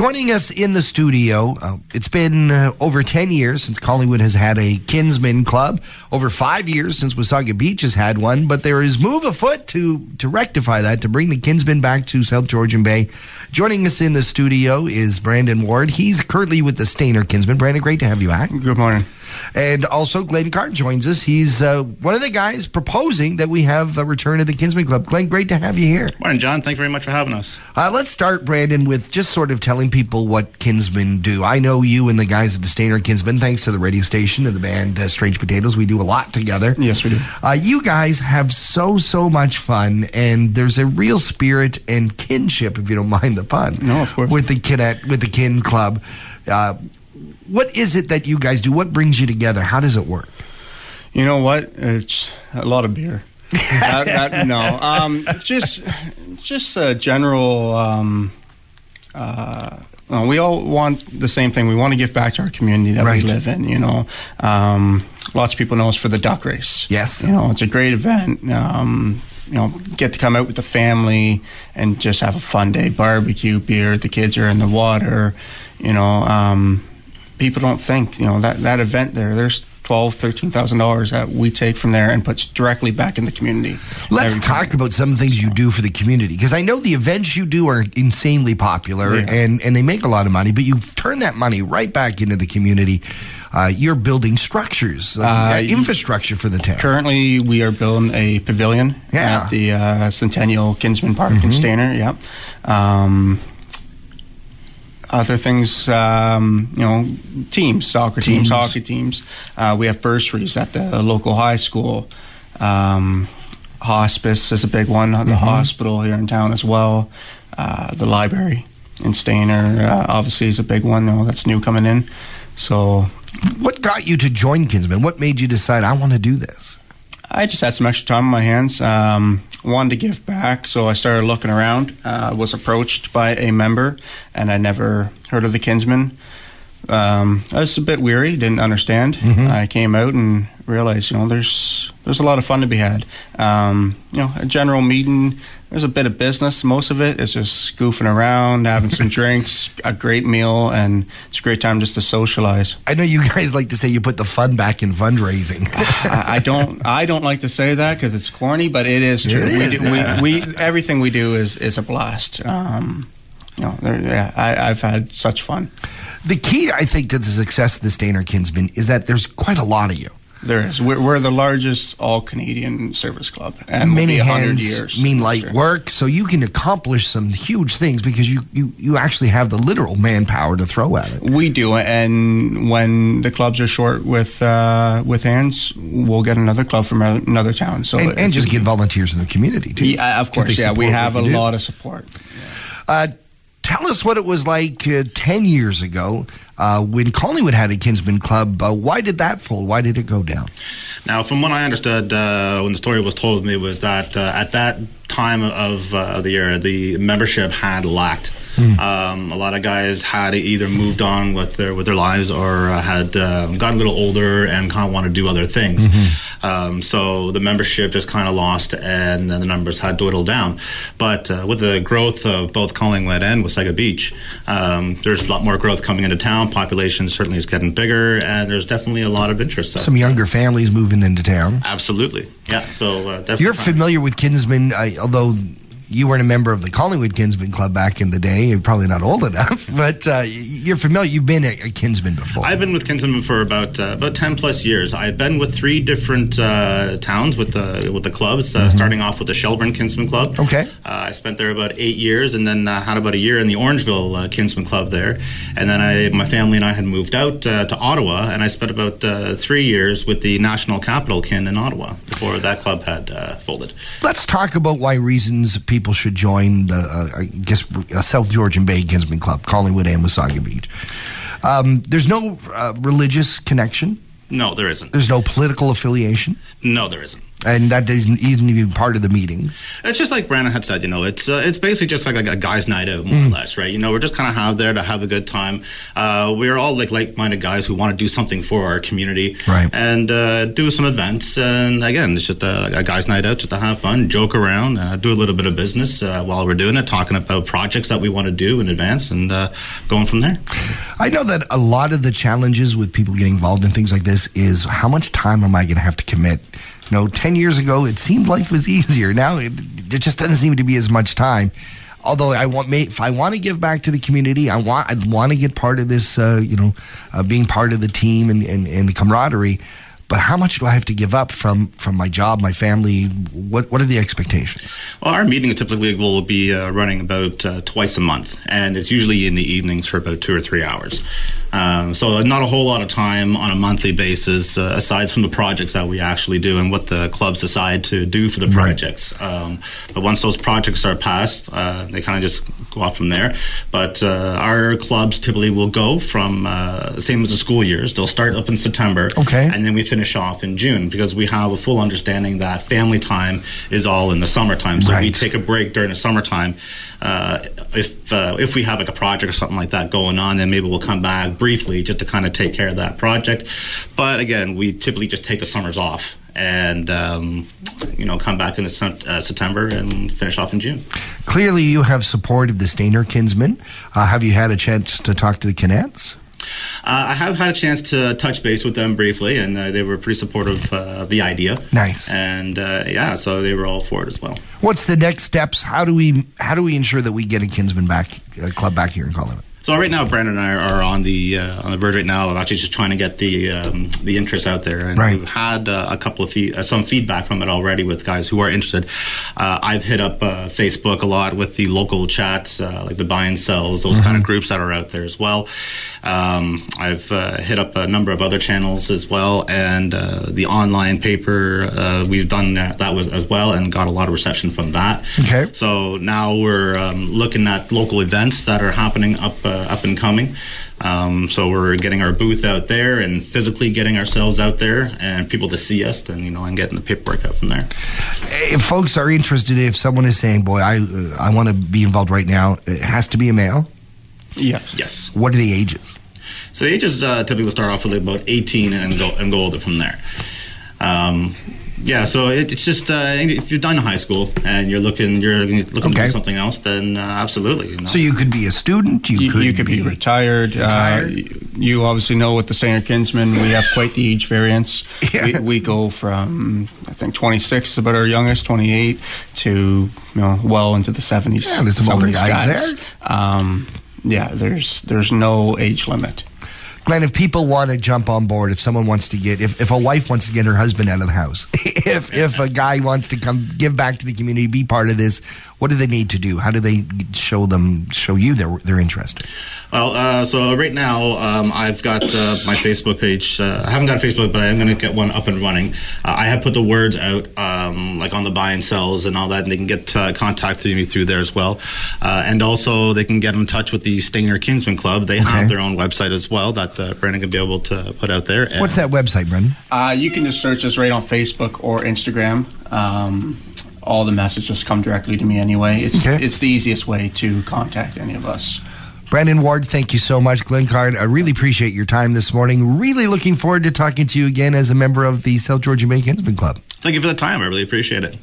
Joining us in the studio, uh, it's been uh, over 10 years since Collingwood has had a Kinsman Club, over five years since Wasaga Beach has had one, but there is move afoot to, to rectify that, to bring the Kinsmen back to South Georgian Bay. Joining us in the studio is Brandon Ward. He's currently with the Stayner Kinsmen. Brandon, great to have you back. Good morning. And also, Glenn Card joins us. He's uh, one of the guys proposing that we have a return of the Kinsman Club. Glenn, great to have you here. Morning, John. Thank you very much for having us. Uh, let's start, Brandon, with just sort of telling people what Kinsmen do. I know you and the guys at the Stayner Kinsmen, thanks to the radio station and the band uh, Strange Potatoes. We do a lot together. Yes, we do. Uh, you guys have so, so much fun, and there's a real spirit and kinship, if you don't mind the pun, No, of course. with the kin, with the kin club. What is it that you guys do? What brings you together? How does it work? You know what? It's a lot of beer. that, that, no, um, just just a general. Um, uh, well, we all want the same thing. We want to give back to our community that Right. we live in. You know, um, lots of people know us for the duck race. Yes. you know, it's a great event. Um, you know, get to come out with the family and just have a fun day. Barbecue, beer. The kids are in the water. You know, um, people don't think you know that that event there. There's twelve, thirteen thousand dollars that we take from there and puts directly back in the community. Let's time. talk about some things you do for the community because I know the events you do are insanely popular Yeah. and, and they make a lot of money, but you've turned that money right back into the community. Uh, you're building structures, uh, Uh, infrastructure for the town. Currently, we are building a pavilion Yeah. at the uh, Centennial Kinsman Park Mm-hmm. in Stayner. Yep. Um, other things, um, you know, teams, soccer teams, Teams. hockey teams. Uh, we have bursaries at the local high school. Um, hospice is a big one. Mm-hmm. The hospital here in town as well. Uh, the library in Stayner uh, obviously is a big one. You know, that's new coming in. So What got you to join Kinsman? What made you decide I want to do this? I just had some extra time on my hands. Um, wanted to give back, so I started looking around. Uh, was approached by a member, and I never heard of the Kinsman. Um, I was a bit weary, didn't understand. I came out and realized, you know, there's there's a lot of fun to be had. Um, you know, a general meeting. There's a bit of business. Most of it is just goofing around, having some drinks, a great meal, and it's a great time just to socialize. I know you guys like to say you put the fun back in fundraising. I, I don't. I don't like to say that because it's corny, but it is true. It we, do, yeah. we, we everything we do is is a blast. Um, you know, there, yeah, I, I've had such fun. the key, I think, to the success of the Stayner Kinsman is that there's quite a lot of you. There is. We're, we're the largest all Canadian service club, and Many we'll be 100 hands years. mean light work, so you can accomplish some huge things because you, you, you actually have the literal manpower to throw at it. We do, and when the clubs are short with uh, with hands, we'll get another club from another town. So And, and just get volunteers in the community, too. yeah, of course, yeah, we have a do. lot of support. Uh, tell us what it was like uh, 10 years ago uh, when Collingwood had a Kinsman Club. Uh, why did that fold? Why did it go down? Now, from what I understood uh, when the story was told to me, was that uh, at that time of uh, the year, the membership had lacked. Um, a lot of guys had either moved on with their with their lives or uh, had uh, gotten a little older and kind of want to do other things. Um, so the membership just kind of lost, and then the numbers had dwindled down. But uh, with the growth of both Collingwood and Wasaga Beach, um, there's a lot more growth coming into town. Population certainly is getting bigger, and there's definitely a lot of interest. Some younger families moving into town. Absolutely. Yeah. So uh, definitely. You're fine. familiar with Kinsman, uh, although you weren't a member of the Collingwood Kinsman Club back in the day. You're probably not old enough, but uh, you're familiar. You've been a, a Kinsman before. I've been with Kinsman for about uh, about ten plus years. I've been with three different uh, towns with the with the clubs. Uh, Starting off with the Shelburne Kinsman Club. Mm-hmm. Okay. Uh, I spent there about eight years, and then uh, had about a year in the Orangeville uh, Kinsman Club there. And then I, my family and I had moved out uh, to Ottawa, and I spent about uh, three years with the National Capital Kin in Ottawa before that club had uh, folded. Let's talk about why reasons people should join the, uh, I guess, uh, South Georgian Bay Kinsman Club, Collingwood and Wasaga Beach. Um, there's no uh, religious connection. No, there isn't. There's no political affiliation. No, there isn't. And that isn't even part of the meetings. It's just like Brandon had said, you know, it's uh, it's basically just like a, a guy's night out, more mm. or less, right? You know, we're just kind of out there to have a good time. Uh, we're all like like-minded guys who want to do something for our community, right? And uh, do some events. And again, it's just a, a, guy's night out, just to have fun, joke around, uh, do a little bit of business uh, while we're doing it, talking about projects that we want to do in advance, and uh, going from there. I know that a lot of the challenges with people getting involved in things like this is how much time am I going to have to commit? You know, 10 years ago, it seemed life was easier. Now, it, there just doesn't seem to be as much time. Although I want, if I want to give back to the community, I want, I want to get part of this, uh, you know, uh, being part of the team and, and, and the camaraderie but how much do I have to give up from from my job, my family? What what are the expectations? Well, our meetings typically will be uh, running about uh, twice a month, and it's usually in the evenings for about two or three hours. Um, so not a whole lot of time on a monthly basis, uh, aside from the projects that we actually do and what the clubs decide to do for the projects. Right. Um, but once those projects are passed, uh, they kind of just go off from there. But uh, our clubs typically will go from uh, same as the school years. They'll start up in September, okay, and then we finish off in June because we have a full understanding that family time is all in the summertime. So right. we take a break during the summertime. Uh, if uh, if we have like a project or something like that going on, then maybe we'll come back briefly just to kind of take care of that project. But again, we typically just take the summers off and um, you know come back in the, uh, September and finish off in June. Clearly, you have support of the Stayner Kinsmen. Uh, have you had a chance to talk to the Kinettes? Uh, I have had a chance to touch base with them briefly, and uh, they were pretty supportive uh, of the idea. Nice. And uh, yeah, so they were all for it as well. What's the next steps? How do we how do we ensure that we get a Kinsman back club back here in Collingwood? So right now, Brandon and I are on the uh, on the verge right now of actually just trying to get the um, the interest out there, and right. we've had uh, a couple of fee- uh, some feedback from it already with guys who are interested. Uh, I've hit up uh, Facebook a lot with the local chats, uh, like the buy and sells, those mm-hmm. kind of groups that are out there as well. Um, I've hit up a number of other channels as well, and the online paper we've done that, that was as well, and got a lot of reception from that. Okay. So now we're um, looking at local events that are happening up uh, up and coming. Um, so we're getting our booth out there and physically getting ourselves out there and people to see us, and you know, and getting the paperwork out from there. If folks are interested, if someone is saying, "Boy, I uh, I want to be involved right now," it has to be a male. Yes. Yes. What are the ages? So the ages uh, typically start off with about 18 and go and go older from there. Um, yeah, so it, it's just uh, if you're done in high school and you're looking you're looking okay. to do something else, then uh, absolutely. You know. So you could be a student. You, you could you could be, be retired. Uh, retired. Uh, you obviously know with the Stayner Kinsmen, we have quite the age variance. Yeah. We, we, go from I think 26 is about our youngest, 28 to you know well into the 70s. Yeah, there's some older guys, guys, there. Um, yeah, there's there's no age limit. Glenn, if people want to jump on board, if someone wants to get, if, if a wife wants to get her husband out of the house, if if a guy wants to come give back to the community, be part of this, what do they need to do? How do they show them, show you they're they're interested? Well, uh, so right now um, I've got uh, my Facebook page. Uh, I haven't got a Facebook, but I'm going to get one up and running. Uh, I have put the words out, um, like on the buy and sells and all that, and they can get uh, contact through me through there as well. Uh, and also, they can get in touch with the Stayner Kinsman Club. They okay. have their own website as well that Brendan can be able to put out there. What's that website, Brendan? you can just search us right on Facebook or Instagram. Um, all the messages come directly to me anyway. It's okay. it's the easiest way to contact any of us. Brandon Ward, thank you so much. Glenn Card, I really appreciate your time this morning. Really looking forward to talking to you again as a member of the South Georgia Bay Kinsman Club. Thank you for the time. I really appreciate it.